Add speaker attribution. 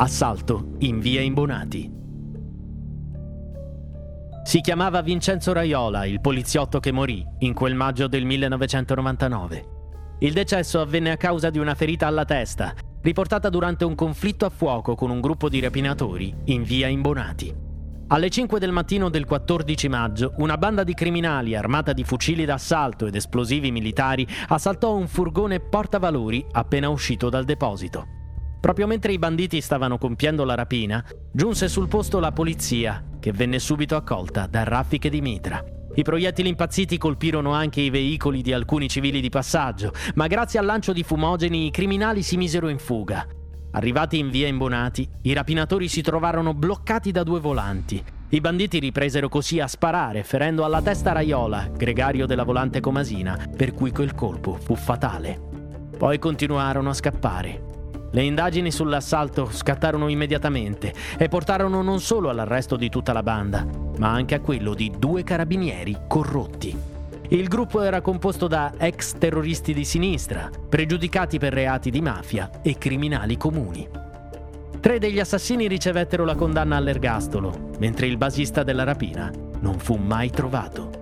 Speaker 1: Assalto in via Imbonati. Si chiamava Vincenzo Raiola, il poliziotto che morì in quel maggio del 1999. Il decesso avvenne a causa di una ferita alla testa, riportata durante un conflitto a fuoco con un gruppo di rapinatori in via Imbonati. Alle 5 del mattino del 14 maggio, una banda di criminali armata di fucili d'assalto ed esplosivi militari assaltò un furgone portavalori appena uscito dal deposito. Proprio mentre i banditi stavano compiendo la rapina, giunse sul posto la polizia, che venne subito accolta da raffiche di mitra. I proiettili impazziti colpirono anche i veicoli di alcuni civili di passaggio, ma grazie al lancio di fumogeni i criminali si misero in fuga. Arrivati in via Imbonati, i rapinatori si trovarono bloccati da due volanti. I banditi ripresero così a sparare, ferendo alla testa Raiola, gregario della volante comasina, per cui quel colpo fu fatale. Poi continuarono a scappare, le indagini sull'assalto scattarono immediatamente e portarono non solo all'arresto di tutta la banda, ma anche a quello di due carabinieri corrotti. Il gruppo era composto da ex terroristi di sinistra, pregiudicati per reati di mafia e criminali comuni. Tre degli assassini ricevettero la condanna all'ergastolo, mentre il basista della rapina non fu mai trovato.